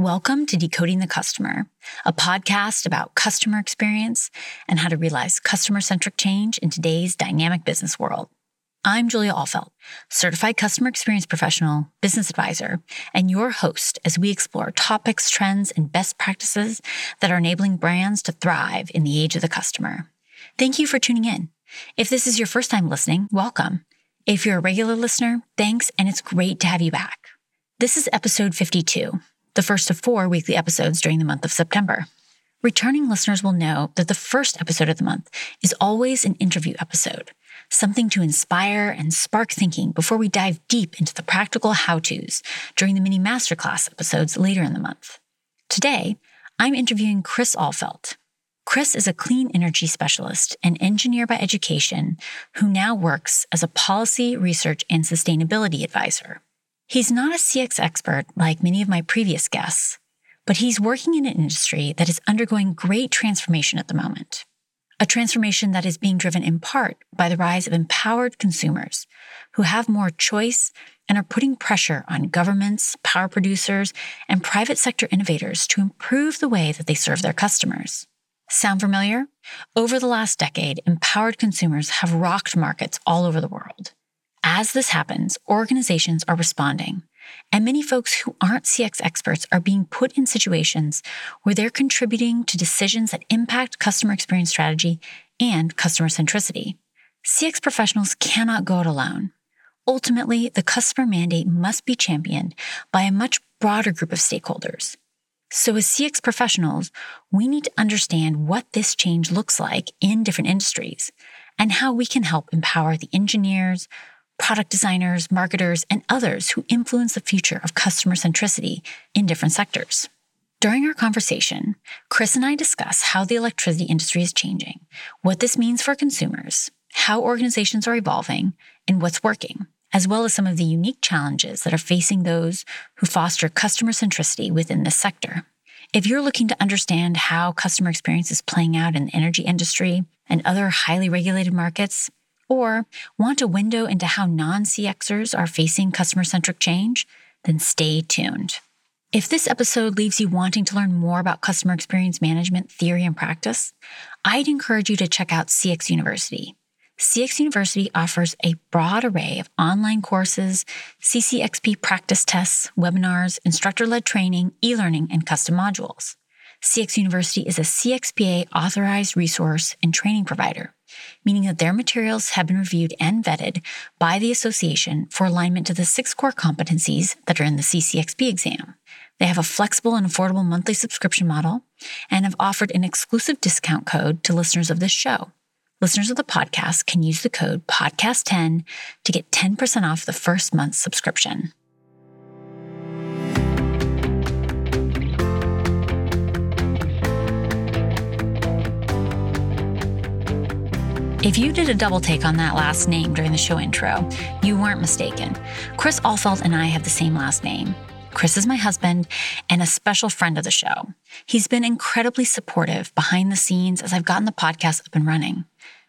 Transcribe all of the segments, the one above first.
Welcome to Decoding the Customer, a podcast about customer experience and how to realize customer centric change in today's dynamic business world. I'm Julia Ahlfeldt, certified customer experience professional, business advisor, and your host as we explore topics, trends, and best practices that are enabling brands to thrive in the age of the customer. Thank you for tuning in. If this is your first time listening, welcome. If you're a regular listener, thanks, and it's great to have you back. This is episode 52 the first of four weekly episodes during the month of September. Returning listeners will know that the first episode of the month is always an interview episode, something to inspire and spark thinking before we dive deep into the practical how to's during the mini masterclass episodes later in the month. Today, I'm interviewing Chris Ahlfeldt. Chris is a clean energy specialist and engineer by education who now works as a policy, research, and sustainability advisor. He's not a CX expert like many of my previous guests, but he's working in an industry that is undergoing great transformation at the moment. A transformation that is being driven in part by the rise of empowered consumers who have more choice and are putting pressure on governments, power producers, and private sector innovators to improve the way that they serve their customers. Sound familiar? Over the last decade, empowered consumers have rocked markets all over the world. As this happens, organizations are responding, and many folks who aren't CX experts are being put in situations where they're contributing to decisions that impact customer experience strategy and customer centricity. CX professionals cannot go it alone. Ultimately, the customer mandate must be championed by a much broader group of stakeholders. So, as CX professionals, we need to understand what this change looks like in different industries and how we can help empower the engineers, product designers, marketers, and others who influence the future of customer centricity in different sectors. During our conversation, Chris and I discuss how the electricity industry is changing, what this means for consumers, how organizations are evolving, and what's working, as well as some of the unique challenges that are facing those who foster customer centricity within this sector. If you're looking to understand how customer experience is playing out in the energy industry and other highly regulated markets, or want a window into how non CXers are facing customer centric change? Then stay tuned. If this episode leaves you wanting to learn more about customer experience management theory and practice, I'd encourage you to check out CX University. CX University offers a broad array of online courses, CCXP practice tests, webinars, instructor led training, e learning, and custom modules. CX University is a CXPA authorized resource and training provider meaning that their materials have been reviewed and vetted by the association for alignment to the six core competencies that are in the CCXP exam. They have a flexible and affordable monthly subscription model and have offered an exclusive discount code to listeners of this show. Listeners of the podcast can use the code PODCAST10 to get 10% off the first month's subscription. If you did a double take on that last name during the show intro, you weren't mistaken. Chris Ahlfeldt and I have the same last name. Chris is my husband and a special friend of the show. He's been incredibly supportive behind the scenes as I've gotten the podcast up and running.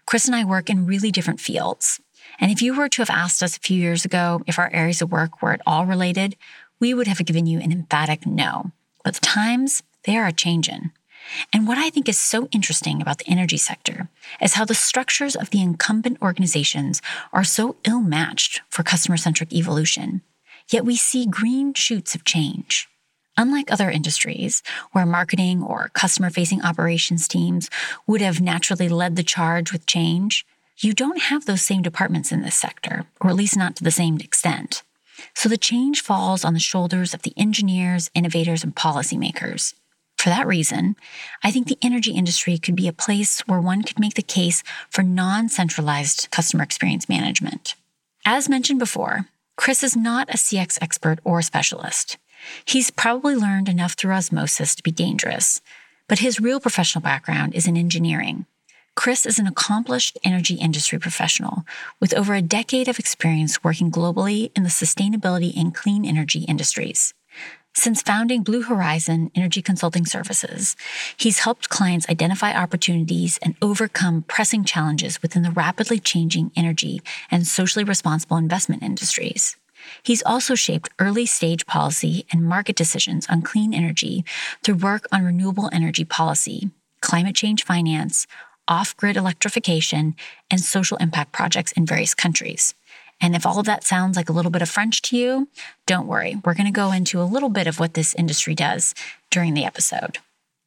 Chris and I work in really different fields. And if you were to have asked us a few years ago if our areas of work were at all related, we would have given you an emphatic no. But the times, they are a changin'. And what I think is so interesting about the energy sector is how the structures of the incumbent organizations are so ill matched for customer centric evolution. Yet we see green shoots of change. Unlike other industries, where marketing or customer facing operations teams would have naturally led the charge with change, you don't have those same departments in this sector, or at least not to the same extent. So the change falls on the shoulders of the engineers, innovators, and policymakers. For that reason, I think the energy industry could be a place where one could make the case for non centralized customer experience management. As mentioned before, Chris is not a CX expert or specialist. He's probably learned enough through osmosis to be dangerous, but his real professional background is in engineering. Chris is an accomplished energy industry professional with over a decade of experience working globally in the sustainability and clean energy industries. Since founding Blue Horizon Energy Consulting Services, he's helped clients identify opportunities and overcome pressing challenges within the rapidly changing energy and socially responsible investment industries. He's also shaped early stage policy and market decisions on clean energy through work on renewable energy policy, climate change finance, off grid electrification, and social impact projects in various countries. And if all of that sounds like a little bit of French to you, don't worry. We're going to go into a little bit of what this industry does during the episode.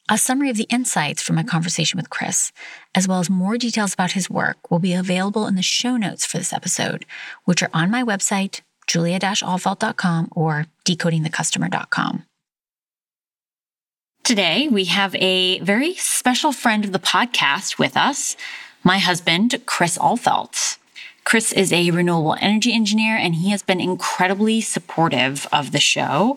A summary of the insights from my conversation with Chris, as well as more details about his work, will be available in the show notes for this episode, which are on my website, julia-ahlfeldt.com or decodingthecustomer.com. Today, we have a very special friend of the podcast with us, my husband, Chris Ahlfeldt. Chris is a renewable energy engineer and he has been incredibly supportive of the show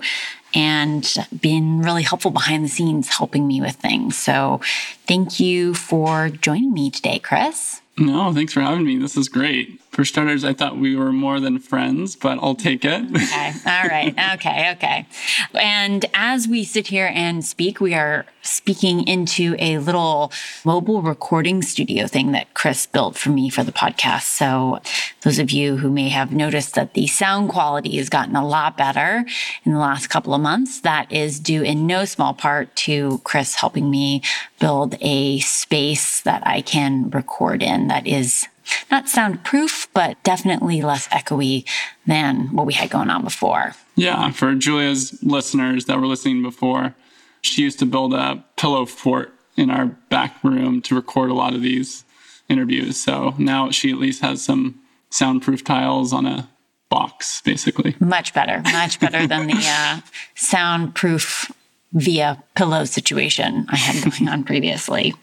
and been really helpful behind the scenes helping me with things. So thank you for joining me today, Chris. No, thanks for having me. This is great. For starters, I thought we were more than friends, but I'll take it. okay. All right. Okay. Okay. And as we sit here and speak, we are speaking into a little mobile recording studio thing that Chris built for me for the podcast. So, those of you who may have noticed that the sound quality has gotten a lot better in the last couple of months, that is due in no small part to Chris helping me build a space that I can record in that is not soundproof, but definitely less echoey than what we had going on before. Yeah, for Julia's listeners that were listening before, she used to build a pillow fort in our back room to record a lot of these interviews. So now she at least has some soundproof tiles on a box, basically. Much better, much better than the uh, soundproof via pillow situation I had going on previously.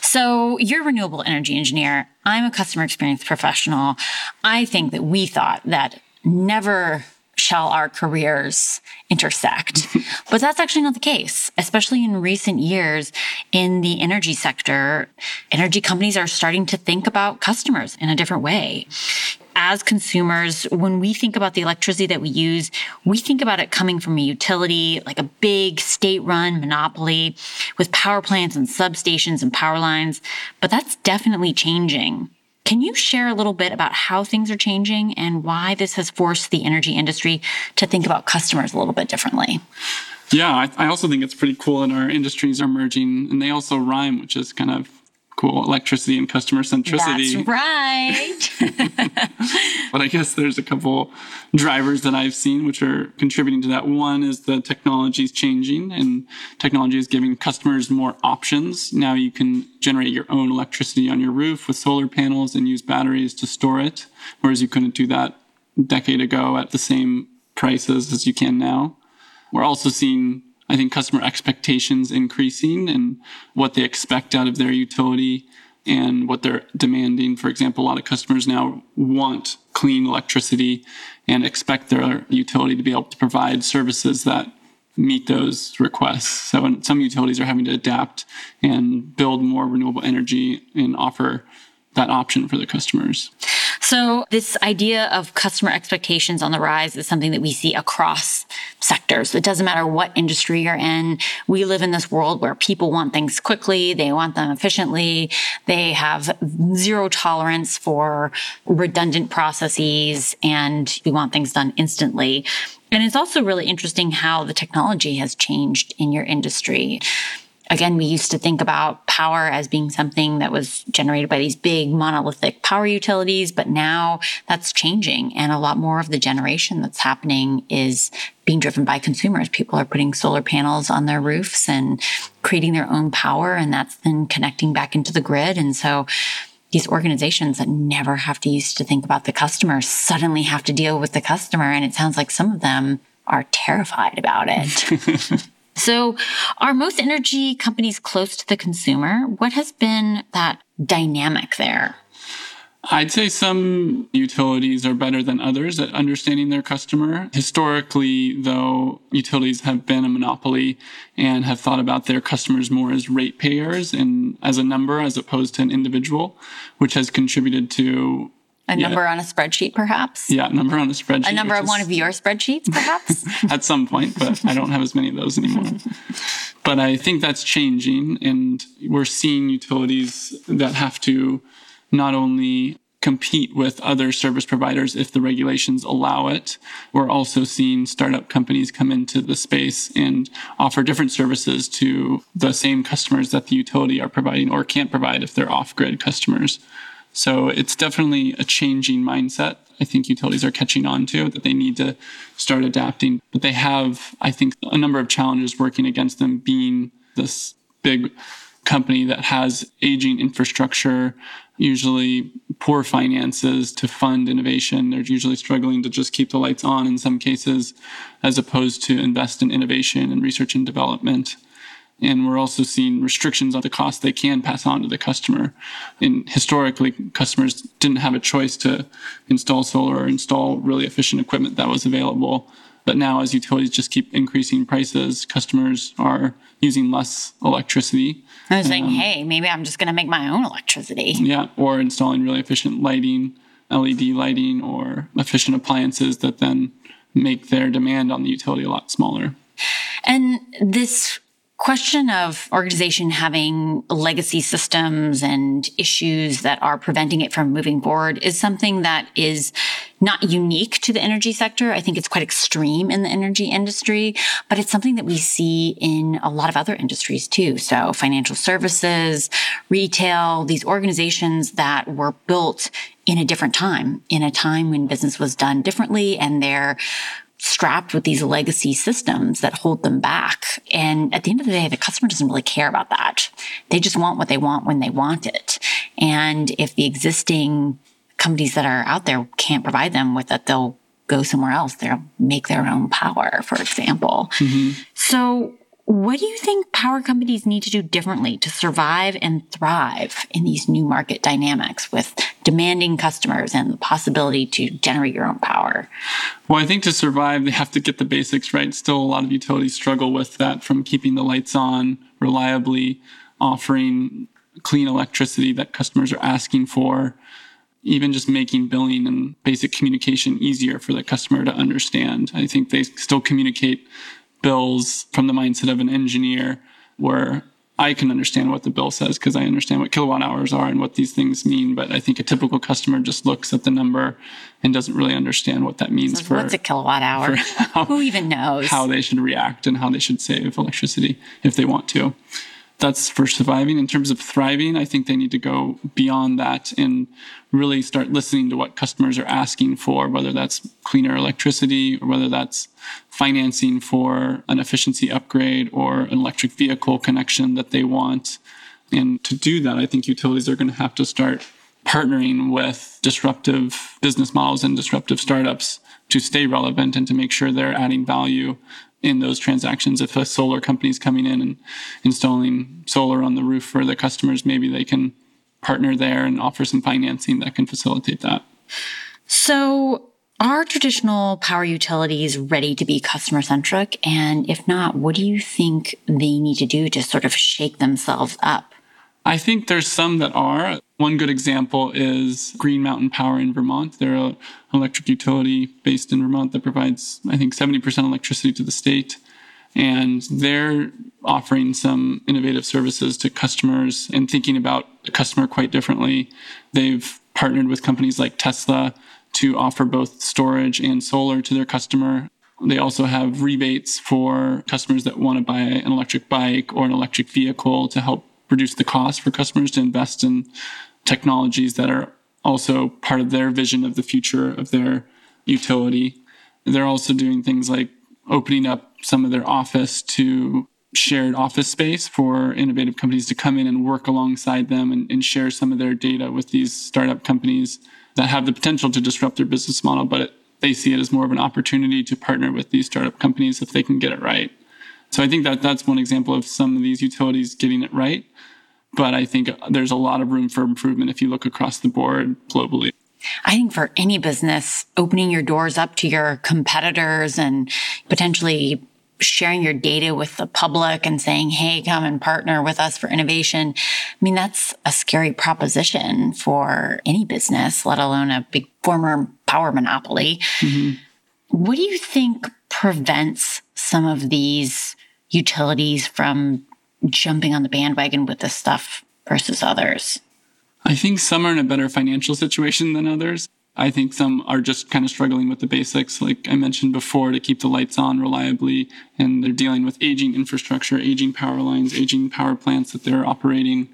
So you're a renewable energy engineer. I'm a customer experience professional. I think that we thought that never shall our careers intersect. but that's actually not the case, especially in recent years in the energy sector. Energy companies are starting to think about customers in a different way as consumers, when we think about the electricity that we use, we think about it coming from a utility, like a big state run monopoly with power plants and substations and power lines. But that's definitely changing. Can you share a little bit about how things are changing and why this has forced the energy industry to think about customers a little bit differently? Yeah, I, I also think it's pretty cool that our industries are merging and they also rhyme, which is kind of cool electricity and customer centricity. That's right. but I guess there's a couple drivers that I've seen which are contributing to that. One is the technology is changing and technology is giving customers more options. Now you can generate your own electricity on your roof with solar panels and use batteries to store it, whereas you couldn't do that a decade ago at the same prices as you can now. We're also seeing I think customer expectations increasing and what they expect out of their utility and what they're demanding. For example, a lot of customers now want clean electricity and expect their utility to be able to provide services that meet those requests. So some utilities are having to adapt and build more renewable energy and offer that option for their customers. So, this idea of customer expectations on the rise is something that we see across sectors. It doesn't matter what industry you're in. We live in this world where people want things quickly, they want them efficiently, they have zero tolerance for redundant processes, and we want things done instantly. And it's also really interesting how the technology has changed in your industry. Again, we used to think about power as being something that was generated by these big monolithic power utilities, but now that's changing. And a lot more of the generation that's happening is being driven by consumers. People are putting solar panels on their roofs and creating their own power, and that's then connecting back into the grid. And so these organizations that never have to used to think about the customer suddenly have to deal with the customer. And it sounds like some of them are terrified about it. So, are most energy companies close to the consumer? What has been that dynamic there? I'd say some utilities are better than others at understanding their customer. Historically, though, utilities have been a monopoly and have thought about their customers more as ratepayers and as a number as opposed to an individual, which has contributed to a yeah. number on a spreadsheet, perhaps? Yeah, a number on a spreadsheet. A number on one of your spreadsheets, perhaps? at some point, but I don't have as many of those anymore. but I think that's changing, and we're seeing utilities that have to not only compete with other service providers if the regulations allow it. We're also seeing startup companies come into the space and offer different services to the same customers that the utility are providing or can't provide if they're off grid customers. So it's definitely a changing mindset. I think utilities are catching on to that they need to start adapting. But they have, I think, a number of challenges working against them being this big company that has aging infrastructure, usually poor finances to fund innovation. They're usually struggling to just keep the lights on in some cases, as opposed to invest in innovation and research and development. And we're also seeing restrictions on the cost they can pass on to the customer. And historically, customers didn't have a choice to install solar or install really efficient equipment that was available. But now, as utilities just keep increasing prices, customers are using less electricity. I was saying, um, hey, maybe I'm just going to make my own electricity. Yeah, or installing really efficient lighting, LED lighting, or efficient appliances that then make their demand on the utility a lot smaller. And this question of organization having legacy systems and issues that are preventing it from moving forward is something that is not unique to the energy sector. I think it's quite extreme in the energy industry, but it's something that we see in a lot of other industries too. So financial services, retail, these organizations that were built in a different time, in a time when business was done differently and they're strapped with these legacy systems that hold them back. And at the end of the day, the customer doesn't really care about that. They just want what they want when they want it. And if the existing companies that are out there can't provide them with it, they'll go somewhere else. They'll make their own power, for example. Mm-hmm. So what do you think power companies need to do differently to survive and thrive in these new market dynamics with demanding customers and the possibility to generate your own power? Well, I think to survive, they have to get the basics right. Still, a lot of utilities struggle with that from keeping the lights on reliably, offering clean electricity that customers are asking for, even just making billing and basic communication easier for the customer to understand. I think they still communicate bills from the mindset of an engineer where I can understand what the bill says because I understand what kilowatt hours are and what these things mean. But I think a typical customer just looks at the number and doesn't really understand what that means so for what's a kilowatt hour. How, Who even knows how they should react and how they should save electricity if they want to that's for surviving. In terms of thriving, I think they need to go beyond that and really start listening to what customers are asking for, whether that's cleaner electricity or whether that's financing for an efficiency upgrade or an electric vehicle connection that they want. And to do that, I think utilities are going to have to start partnering with disruptive business models and disruptive startups to stay relevant and to make sure they're adding value in those transactions. If a solar company is coming in and installing solar on the roof for the customers, maybe they can partner there and offer some financing that can facilitate that. So, are traditional power utilities ready to be customer centric? And if not, what do you think they need to do to sort of shake themselves up? I think there's some that are. One good example is Green Mountain Power in Vermont. They're an electric utility based in Vermont that provides, I think, 70% electricity to the state. And they're offering some innovative services to customers and thinking about the customer quite differently. They've partnered with companies like Tesla to offer both storage and solar to their customer. They also have rebates for customers that want to buy an electric bike or an electric vehicle to help reduce the cost for customers to invest in technologies that are also part of their vision of the future of their utility. They're also doing things like opening up some of their office to shared office space for innovative companies to come in and work alongside them and, and share some of their data with these startup companies that have the potential to disrupt their business model, but it, they see it as more of an opportunity to partner with these startup companies if they can get it right. So I think that that's one example of some of these utilities getting it right. But I think there's a lot of room for improvement if you look across the board globally. I think for any business, opening your doors up to your competitors and potentially sharing your data with the public and saying, Hey, come and partner with us for innovation. I mean, that's a scary proposition for any business, let alone a big former power monopoly. Mm-hmm. What do you think prevents some of these utilities from jumping on the bandwagon with this stuff versus others? I think some are in a better financial situation than others. I think some are just kind of struggling with the basics, like I mentioned before, to keep the lights on reliably. And they're dealing with aging infrastructure, aging power lines, aging power plants that they're operating.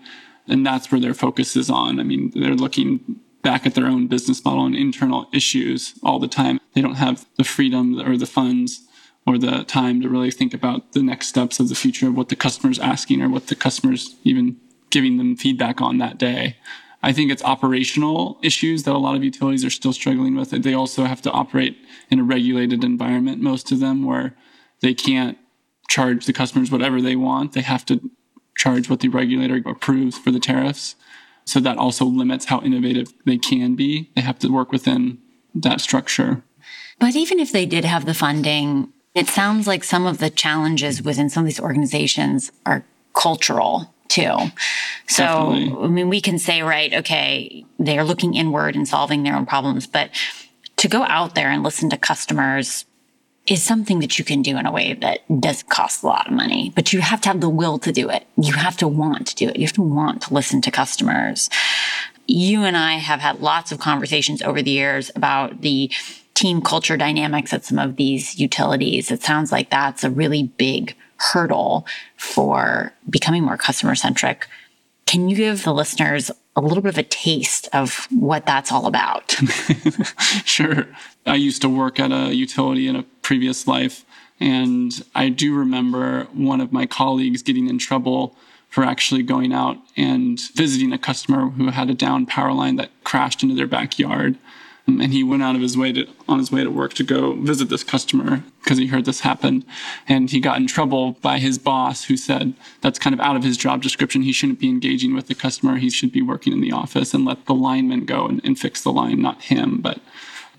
And that's where their focus is on. I mean, they're looking back at their own business model and internal issues all the time. They don't have the freedom or the funds or the time to really think about the next steps of the future of what the customer's asking or what the customer's even giving them feedback on that day. I think it's operational issues that a lot of utilities are still struggling with. They also have to operate in a regulated environment, most of them, where they can't charge the customers whatever they want. They have to charge what the regulator approves for the tariffs. So that also limits how innovative they can be. They have to work within that structure. But even if they did have the funding, it sounds like some of the challenges within some of these organizations are cultural too. So, Definitely. I mean, we can say, right, okay, they're looking inward and solving their own problems, but to go out there and listen to customers is something that you can do in a way that doesn't cost a lot of money, but you have to have the will to do it. You have to want to do it. You have to want to listen to customers. You and I have had lots of conversations over the years about the team culture dynamics at some of these utilities. It sounds like that's a really big hurdle for becoming more customer centric. Can you give the listeners a little bit of a taste of what that's all about? sure. I used to work at a utility in a previous life, and I do remember one of my colleagues getting in trouble for actually going out and visiting a customer who had a down power line that crashed into their backyard and he went out of his way to on his way to work to go visit this customer because he heard this happened and he got in trouble by his boss who said that's kind of out of his job description. He shouldn't be engaging with the customer. He should be working in the office and let the lineman go and, and fix the line not him. But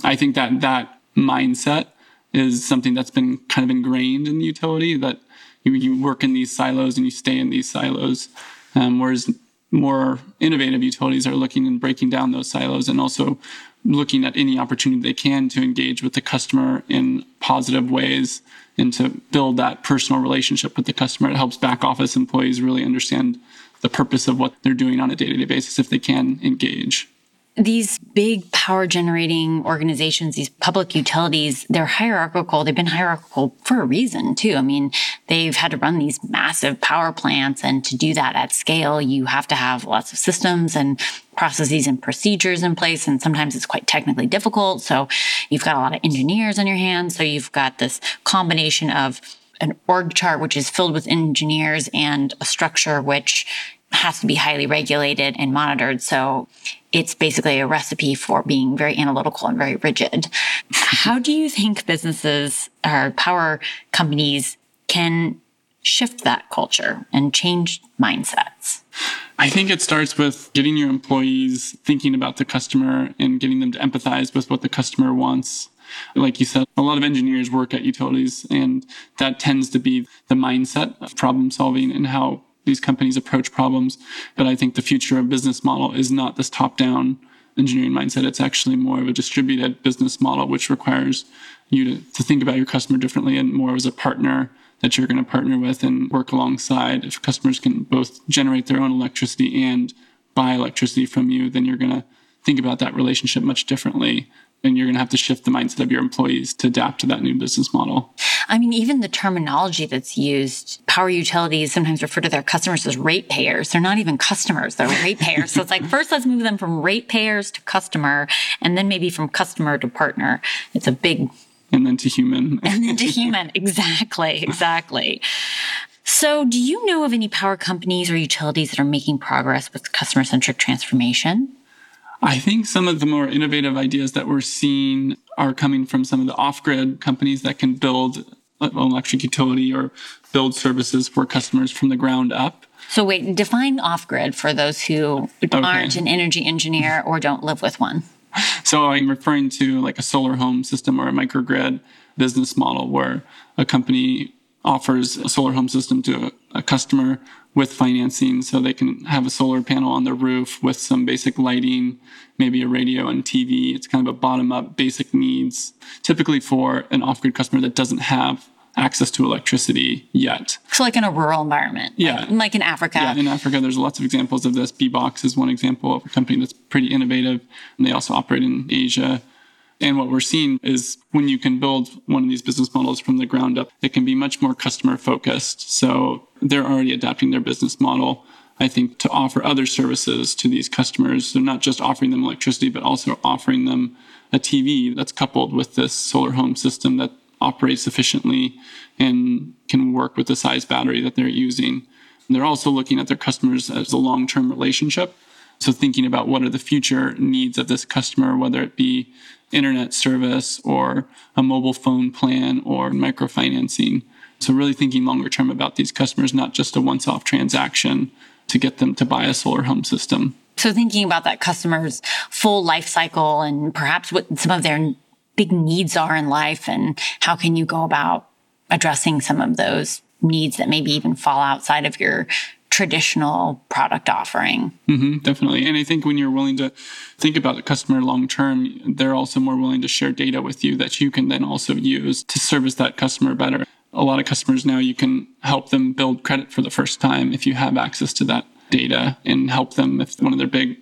i think that that mindset is something that's been kind of ingrained in the utility that you, you work in these silos and you stay in these silos. Um, whereas more innovative utilities are looking and breaking down those silos and also looking at any opportunity they can to engage with the customer in positive ways and to build that personal relationship with the customer. It helps back office employees really understand the purpose of what they're doing on a day to day basis if they can engage these big power generating organizations, these public utilities, they're hierarchical. They've been hierarchical for a reason too. I mean, they've had to run these massive power plants and to do that at scale, you have to have lots of systems and processes and procedures in place. And sometimes it's quite technically difficult. So you've got a lot of engineers on your hands. So you've got this combination of an org chart, which is filled with engineers and a structure which has to be highly regulated and monitored. So it's basically a recipe for being very analytical and very rigid. How do you think businesses or power companies can shift that culture and change mindsets? I think it starts with getting your employees thinking about the customer and getting them to empathize with what the customer wants. Like you said, a lot of engineers work at utilities, and that tends to be the mindset of problem solving and how these companies approach problems. But I think the future of business model is not this top down engineering mindset. It's actually more of a distributed business model, which requires you to, to think about your customer differently and more as a partner that you're going to partner with and work alongside. If customers can both generate their own electricity and buy electricity from you, then you're going to think about that relationship much differently and you're going to have to shift the mindset of your employees to adapt to that new business model. I mean, even the terminology that's used, power utilities sometimes refer to their customers as ratepayers. They're not even customers, they're ratepayers. so it's like, first let's move them from ratepayers to customer, and then maybe from customer to partner. It's a big. And then to human. and then to human. Exactly, exactly. So, do you know of any power companies or utilities that are making progress with customer centric transformation? I think some of the more innovative ideas that we're seeing are coming from some of the off grid companies that can build an electric utility or build services for customers from the ground up. So, wait, define off grid for those who okay. aren't an energy engineer or don't live with one. So, I'm referring to like a solar home system or a microgrid business model where a company offers a solar home system to a, a customer with financing so they can have a solar panel on their roof with some basic lighting, maybe a radio and TV. It's kind of a bottom up basic needs, typically for an off grid customer that doesn't have access to electricity yet. So, like in a rural environment. Yeah. Like, like in Africa. Yeah, in Africa, there's lots of examples of this. BBOXX is one example of a company that's pretty innovative, and they also operate in Asia. And what we're seeing is when you can build one of these business models from the ground up, it can be much more customer focused. So they're already adapting their business model, I think, to offer other services to these customers. So not just offering them electricity, but also offering them a TV that's coupled with this solar home system that operates efficiently and can work with the size battery that they're using. And they're also looking at their customers as a long term relationship. So thinking about what are the future needs of this customer, whether it be internet service or a mobile phone plan or microfinancing. So really thinking longer term about these customers, not just a once off transaction to get them to buy a solar home system. So thinking about that customer's full life cycle and perhaps what some of their big needs are in life and how can you go about addressing some of those needs that maybe even fall outside of your traditional product offering. Mm-hmm, definitely. And I think when you're willing to think about the customer long term, they're also more willing to share data with you that you can then also use to service that customer better. A lot of customers now, you can help them build credit for the first time if you have access to that data and help them if one of their big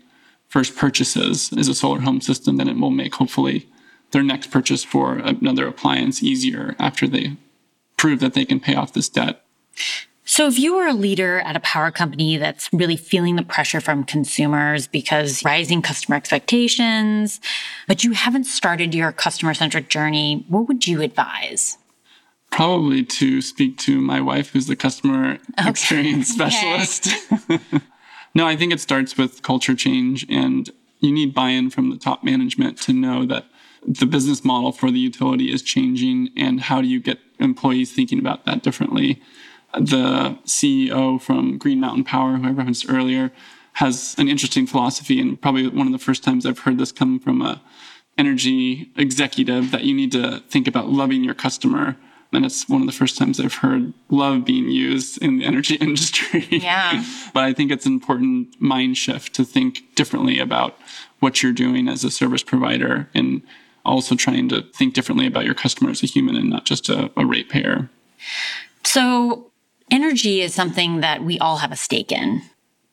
first purchases is a solar home system, then it will make hopefully their next purchase for another appliance easier after they prove that they can pay off this debt. So, if you were a leader at a power company that's really feeling the pressure from consumers because rising customer expectations, but you haven't started your customer centric journey, what would you advise? Probably to speak to my wife, who's the customer okay. experience specialist. no, I think it starts with culture change, and you need buy in from the top management to know that the business model for the utility is changing, and how do you get employees thinking about that differently? The CEO from Green Mountain Power, who I referenced earlier, has an interesting philosophy, and probably one of the first times I've heard this come from a energy executive that you need to think about loving your customer. And it's one of the first times I've heard love being used in the energy industry. Yeah. but I think it's an important mind shift to think differently about what you're doing as a service provider and also trying to think differently about your customer as a human and not just a, a ratepayer. So Energy is something that we all have a stake in.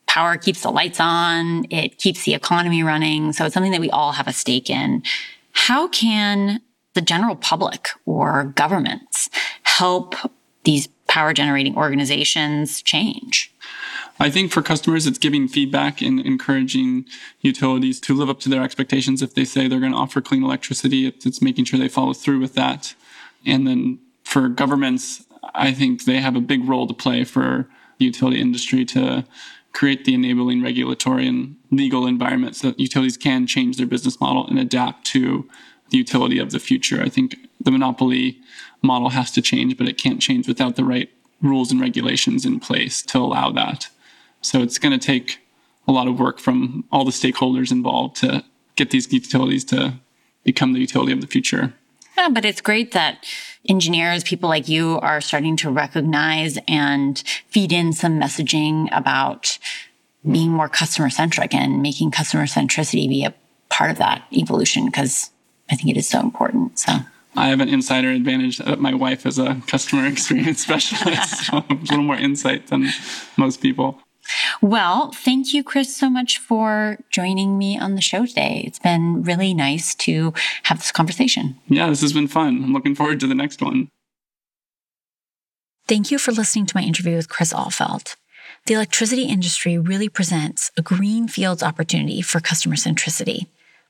Power keeps the lights on, it keeps the economy running. So it's something that we all have a stake in. How can the general public or governments help these power generating organizations change? I think for customers, it's giving feedback and encouraging utilities to live up to their expectations. If they say they're going to offer clean electricity, it's making sure they follow through with that. And then for governments, I think they have a big role to play for the utility industry to create the enabling regulatory and legal environment so that utilities can change their business model and adapt to the utility of the future. I think the monopoly model has to change, but it can't change without the right rules and regulations in place to allow that. So it's going to take a lot of work from all the stakeholders involved to get these utilities to become the utility of the future. Yeah, but it's great that engineers, people like you are starting to recognize and feed in some messaging about being more customer centric and making customer centricity be a part of that evolution because I think it is so important. So I have an insider advantage that my wife is a customer experience specialist, so a little more insight than most people. Well, thank you, Chris, so much for joining me on the show today. It's been really nice to have this conversation. Yeah, this has been fun. I'm looking forward to the next one. Thank you for listening to my interview with Chris Ahlfeldt. The electricity industry really presents a green fields opportunity for customer centricity,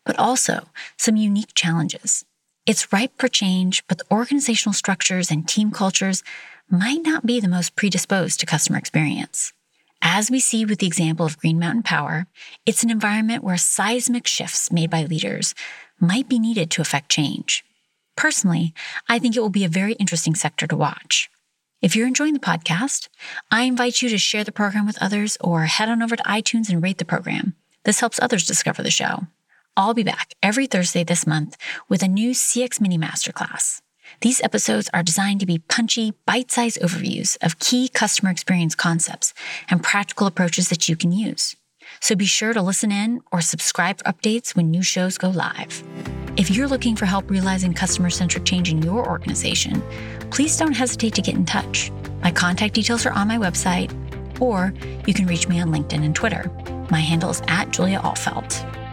but also some unique challenges. It's ripe for change, but the organizational structures and team cultures might not be the most predisposed to customer experience. As we see with the example of Green Mountain Power, it's an environment where seismic shifts made by leaders might be needed to affect change. Personally, I think it will be a very interesting sector to watch. If you're enjoying the podcast, I invite you to share the program with others or head on over to iTunes and rate the program. This helps others discover the show. I'll be back every Thursday this month with a new CX Mini Masterclass. These episodes are designed to be punchy, bite sized overviews of key customer experience concepts and practical approaches that you can use. So be sure to listen in or subscribe for updates when new shows go live. If you're looking for help realizing customer centric change in your organization, please don't hesitate to get in touch. My contact details are on my website, or you can reach me on LinkedIn and Twitter. My handle is at Julia Ahlfeldt.